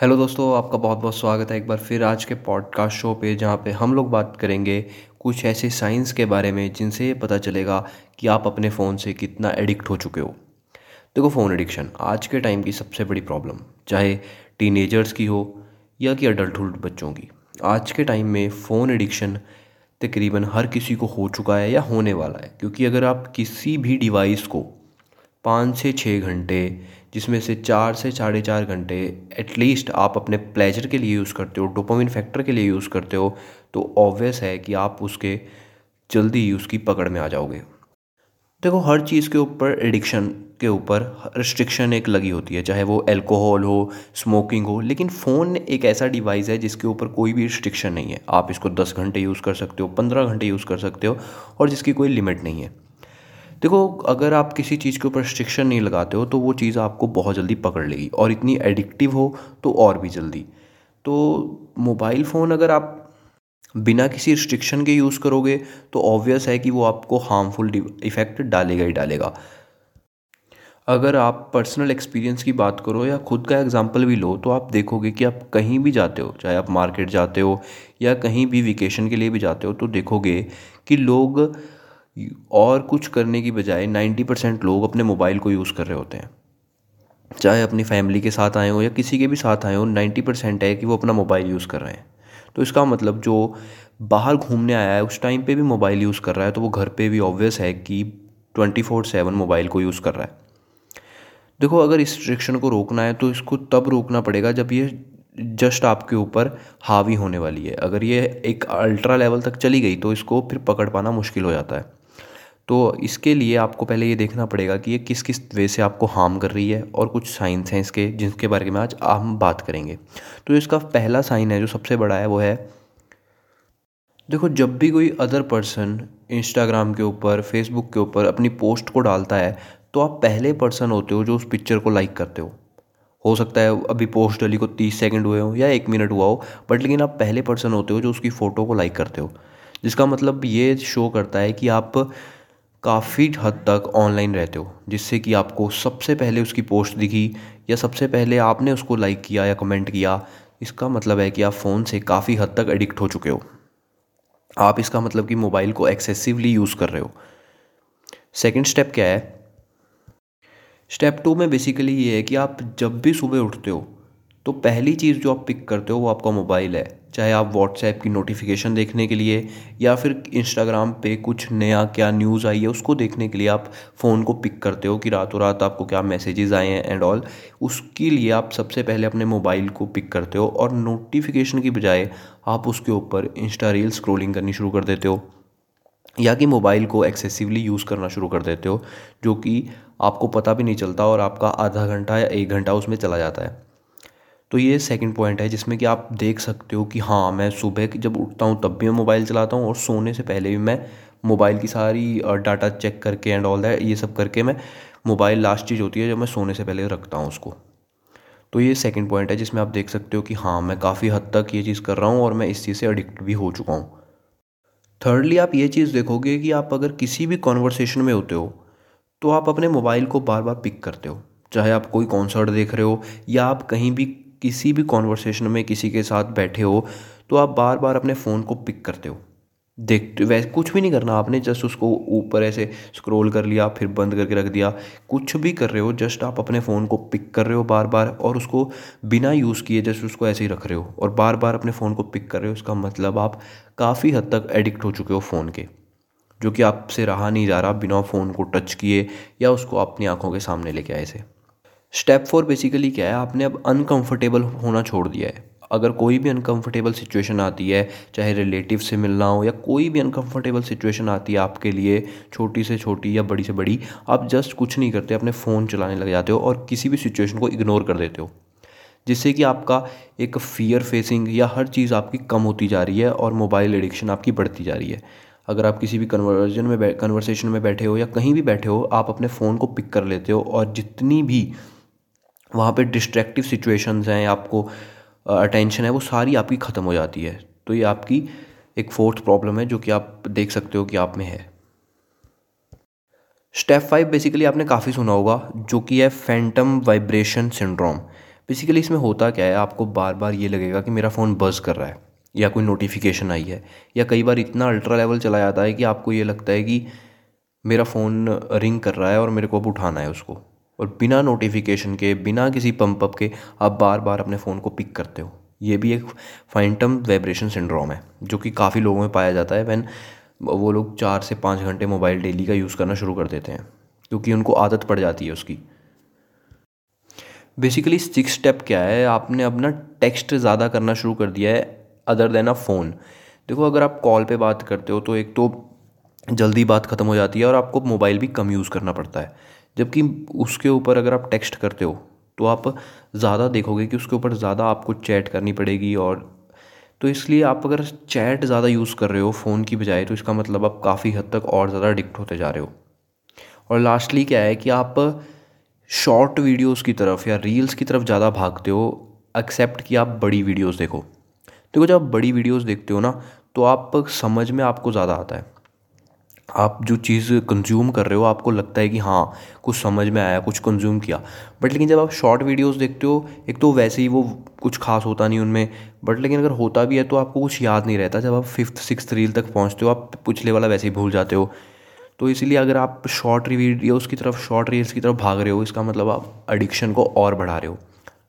Hello दोस्तों, आपका बहुत बहुत स्वागत है एक बार फिर आज के पॉडकास्ट शो पे, जहाँ पे हम लोग बात करेंगे कुछ ऐसे साइंस के बारे में, जिनसे ये पता चलेगा कि आप अपने फ़ोन से कितना एडिक्ट हो चुके हो। देखो फ़ोन एडिक्शन आज के टाइम की सबसे बड़ी प्रॉब्लम चाहे टीनेजर्स की हो या कि अडल्टहुड बच्चों की। आज के टाइम में फ़ोन एडिक्शन तकरीबन हर किसी को हो चुका है या होने वाला है, क्योंकि अगर आप किसी भी डिवाइस को पाँच से छः घंटे जिसमें से चार से साढ़े चार घंटे एटलीस्ट आप अपने प्लेजर के लिए यूज़ करते हो डोपामिन फैक्टर के लिए यूज़ करते हो तो ऑब्वियस है कि आप उसके जल्दी ही उसकी पकड़ में आ जाओगे। देखो, हर चीज़ के ऊपर एडिक्शन के ऊपर रिस्ट्रिक्शन एक लगी होती है, चाहे वो अल्कोहल हो स्मोकिंग हो, लेकिन फ़ोन एक ऐसा डिवाइस है जिसके ऊपर कोई भी रिस्ट्रिक्शन नहीं है। आप इसको दस घंटे यूज़ कर सकते हो, पंद्रह घंटे यूज़ कर सकते हो, और जिसकी कोई लिमिट नहीं है। देखो, अगर आप किसी चीज़ के ऊपर रिस्ट्रिक्शन नहीं लगाते हो तो वो चीज़ आपको बहुत जल्दी पकड़ लेगी और इतनी एडिक्टिव हो तो और भी जल्दी। तो मोबाइल फ़ोन अगर आप बिना किसी रिस्ट्रिक्शन के यूज़ करोगे तो ऑब्वियस है कि वो आपको हार्मफुल इफ़ेक्ट डालेगा ही डालेगा। अगर आप पर्सनल एक्सपीरियंस की बात करो या खुद का एग्जांपल भी लो तो आप देखोगे कि आप कहीं भी जाते हो, चाहे आप मार्केट जाते हो या कहीं भी वेकेशन के लिए भी जाते हो तो देखोगे कि लोग और कुछ करने की बजाय नाइन्टी परसेंट लोग अपने मोबाइल को यूज़ कर रहे होते हैं। चाहे अपनी फैमिली के साथ आए हो या किसी के भी साथ आए हो नाइन्टी परसेंट है कि वो अपना मोबाइल यूज़ कर रहे हैं। तो इसका मतलब जो बाहर घूमने आया है, उस टाइम पे भी मोबाइल यूज़ कर रहा है तो वो घर पे भी ऑब्वियस है कि ट्वेंटी फोर सेवन मोबाइल को यूज़ कर रहा है। देखो, अगर इस रिस्ट्रिक्शन को रोकना है तो इसको तब रोकना पड़ेगा जब ये जस्ट आपके ऊपर हावी होने वाली है। अगर ये एक अल्ट्रा लेवल तक चली गई तो इसको फिर पकड़ पाना मुश्किल हो जाता है। तो इसके लिए आपको पहले ये देखना पड़ेगा कि ये किस किस वे से आपको हार्म कर रही है और कुछ साइंस हैं इसके जिनके बारे में आज हम बात करेंगे। तो इसका पहला साइन है जो सबसे बड़ा है वो है, देखो जब भी कोई अदर पर्सन इंस्टाग्राम के ऊपर फेसबुक के ऊपर अपनी पोस्ट को डालता है तो आप पहले पर्सन होते हो जो उस पिक्चर को लाइक करते हो। हो सकता है अभी पोस्ट डली को तीस सेकंड हुए हो या एक मिनट हुआ हो बट लेकिन आप पहले पर्सन होते हो जो उसकी फ़ोटो को लाइक करते हो। जिसका मतलब ये शो करता है कि आप काफ़ी हद तक ऑनलाइन रहते हो, जिससे कि आपको सबसे पहले उसकी पोस्ट दिखी या सबसे पहले आपने उसको लाइक किया या कमेंट किया, इसका मतलब है कि आप फ़ोन से काफ़ी हद तक एडिक्ट हो चुके हो। आप इसका मतलब कि मोबाइल को एक्सेसिवली यूज़ कर रहे हो। सेकेंड स्टेप क्या है? स्टेप टू में बेसिकली ये है कि आप जब भी सुबह उठते हो तो पहली चीज़ जो आप पिक करते हो वो आपका मोबाइल है। चाहे आप व्हाट्सएप की नोटिफिकेशन देखने के लिए या फिर इंस्टाग्राम पे कुछ नया क्या न्यूज़ आई है उसको देखने के लिए आप फ़ोन को पिक करते हो कि रातों रात आपको क्या मैसेजेस आए हैं एंड ऑल उसके लिए आप सबसे पहले अपने मोबाइल को पिक करते हो और नोटिफिकेशन की बजाय आप उसके ऊपर इंस्टा रील स्क्रोलिंग करनी शुरू कर देते हो। या कि मोबाइल को एक्सेसिवली यूज़ करना शुरू कर देते हो, जो कि आपको पता भी नहीं चलता और आपका आधा घंटा या एक घंटा उसमें चला जाता है। तो ये सेकंड पॉइंट है, जिसमें कि आप देख सकते हो कि हाँ मैं सुबह जब उठता हूँ, तब भी मैं मोबाइल चलाता हूँ और सोने से पहले भी मैं मोबाइल की सारी डाटा चेक करके एंड ऑल दैट ये सब करके मैं मोबाइल लास्ट चीज़ होती है जब मैं सोने से पहले रखता हूँ उसको। तो ये सेकंड पॉइंट है, जिसमें आप देख सकते हो कि हाँ मैं काफ़ी हद तक ये चीज़ कर रहा हूँ और मैं इस चीज़ से अडिक्ट भी हो चुका हूँ। थर्डली आप ये चीज़ देखोगे कि आप अगर किसी भी कॉन्वर्सेशन में होते हो तो आप अपने मोबाइल को बार बार पिक करते हो। चाहे आप कोई कॉन्सर्ट देख रहे हो या आप कहीं भी किसी भी कॉन्वर्सेशन में किसी के साथ बैठे हो तो आप बार बार अपने फ़ोन को पिक करते हो। देखते, वैसे कुछ भी नहीं करना, आपने जस्ट उसको ऊपर ऐसे स्क्रॉल कर लिया, फिर बंद करके रख दिया। कुछ भी कर रहे हो जस्ट आप अपने फ़ोन को पिक कर रहे हो बार बार और उसको बिना यूज़ किए जस्ट उसको ऐसे ही रख रहे हो। और बार बार अपने फ़ोन को पिक कर रहे हो, इसका मतलब आप काफ़ी हद तक एडिक्ट हो चुके हो फ़ोन के, जो कि आपसे रहा नहीं जा रहा बिना फ़ोन को टच किए या उसको अपनी आँखों के सामने लेके आए से। स्टेप फोर बेसिकली क्या है? आपने अब अनकंफर्टेबल होना छोड़ दिया है। अगर कोई भी अनकंफर्टेबल सिचुएशन आती है, चाहे रिलेटिव से मिलना हो या कोई भी अनकंफर्टेबल सिचुएशन आती है आपके लिए, छोटी से छोटी या बड़ी से बड़ी, आप जस्ट कुछ नहीं करते, अपने फ़ोन चलाने लग जाते हो और किसी भी सिचुएशन को इग्नोर कर देते हो। जिससे कि आपका एक फियर फेसिंग या हर चीज़ आपकी कम होती जा रही है और मोबाइल एडिक्शन आपकी बढ़ती जा रही है। अगर आप किसी भी कन्वर्जन में कन्वर्सेशन में बैठे हो या कहीं भी बैठे हो, आप अपने फ़ोन को पिक कर लेते हो और जितनी भी वहाँ पे डिस्ट्रैक्टिव सिचुएशंस हैं, आपको अटेंशन है, वो सारी आपकी ख़त्म हो जाती है। तो ये आपकी एक फोर्थ प्रॉब्लम है, जो कि आप देख सकते हो कि आप में है। स्टेप फाइव बेसिकली आपने काफ़ी सुना होगा, जो कि है फैंटम वाइब्रेशन सिंड्रोम बेसिकली इसमें होता क्या है, आपको बार बार ये लगेगा कि मेरा फ़ोन बज़ कर रहा है, या कोई नोटिफिकेशन आई है, या कई बार इतना अल्ट्रा लेवल चला जाता है कि आपको ये लगता है कि मेरा फ़ोन रिंग कर रहा है और मेरे को अब उठाना है उसको। और बिना नोटिफिकेशन के, बिना किसी पंप अप के आप बार बार अपने फ़ोन को पिक करते हो। ये भी एक फाइंटम वाइब्रेशन सिंड्रोम है, जो कि काफ़ी लोगों में पाया जाता है वैन वो लोग चार से पाँच घंटे मोबाइल डेली का यूज़ करना शुरू कर देते हैं, क्योंकि उनको आदत पड़ जाती है उसकी। बेसिकली सिक्स स्टेप क्या है? आपने अपना टेक्स्ट ज़्यादा करना शुरू कर दिया है अदर देन अ फ़ोन देखो, अगर आप कॉल पे बात करते हो तो एक तो जल्दी बात ख़त्म हो जाती है और आपको मोबाइल भी कम यूज़ करना पड़ता है। जबकि उसके ऊपर अगर आप टेक्स्ट करते हो तो आप ज़्यादा देखोगे कि उसके ऊपर ज़्यादा आपको चैट करनी पड़ेगी और तो इसलिए आप अगर चैट ज़्यादा यूज़ कर रहे हो फ़ोन की बजाय तो इसका मतलब आप काफ़ी हद तक और ज़्यादा एडिक्ट होते जा रहे हो। और लास्टली क्या है कि आप शॉर्ट वीडियोस की तरफ़ या रील्स की तरफ़ ज़्यादा भागते हो एक्सेप्ट कि आप बड़ी वीडियोस देखो। देखो, जब आप बड़ी वीडियोस देखते हो ना तो आप समझ में आपको ज़्यादा आता है। आप जो चीज़ कंज्यूम कर रहे हो, आपको लगता है कि हाँ कुछ समझ में आया, कुछ कंज्यूम किया। बट लेकिन जब आप शॉर्ट वीडियोस देखते हो, एक तो वैसे ही वो कुछ खास होता नहीं उनमें बट लेकिन अगर होता भी है तो आपको कुछ याद नहीं रहता। जब आप फिफ्थ सिक्स रील तक पहुँचते हो, आप पिछले वाला वैसे ही भूल जाते हो। तो इसलिए अगर आप शॉर्ट वीडियोज़ की तरफ़ शॉर्ट रील्स की तरफ़ भाग रहे हो, इसका मतलब आप एडिक्शन को और बढ़ा रहे हो।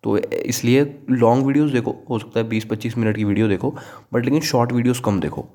तो इसलिए लॉन्ग वीडियोज़ देखो, हो सकता है बीस पच्चीस मिनट की वीडियो देखो बट लेकिन शॉर्ट वीडियोज़ कम देखो।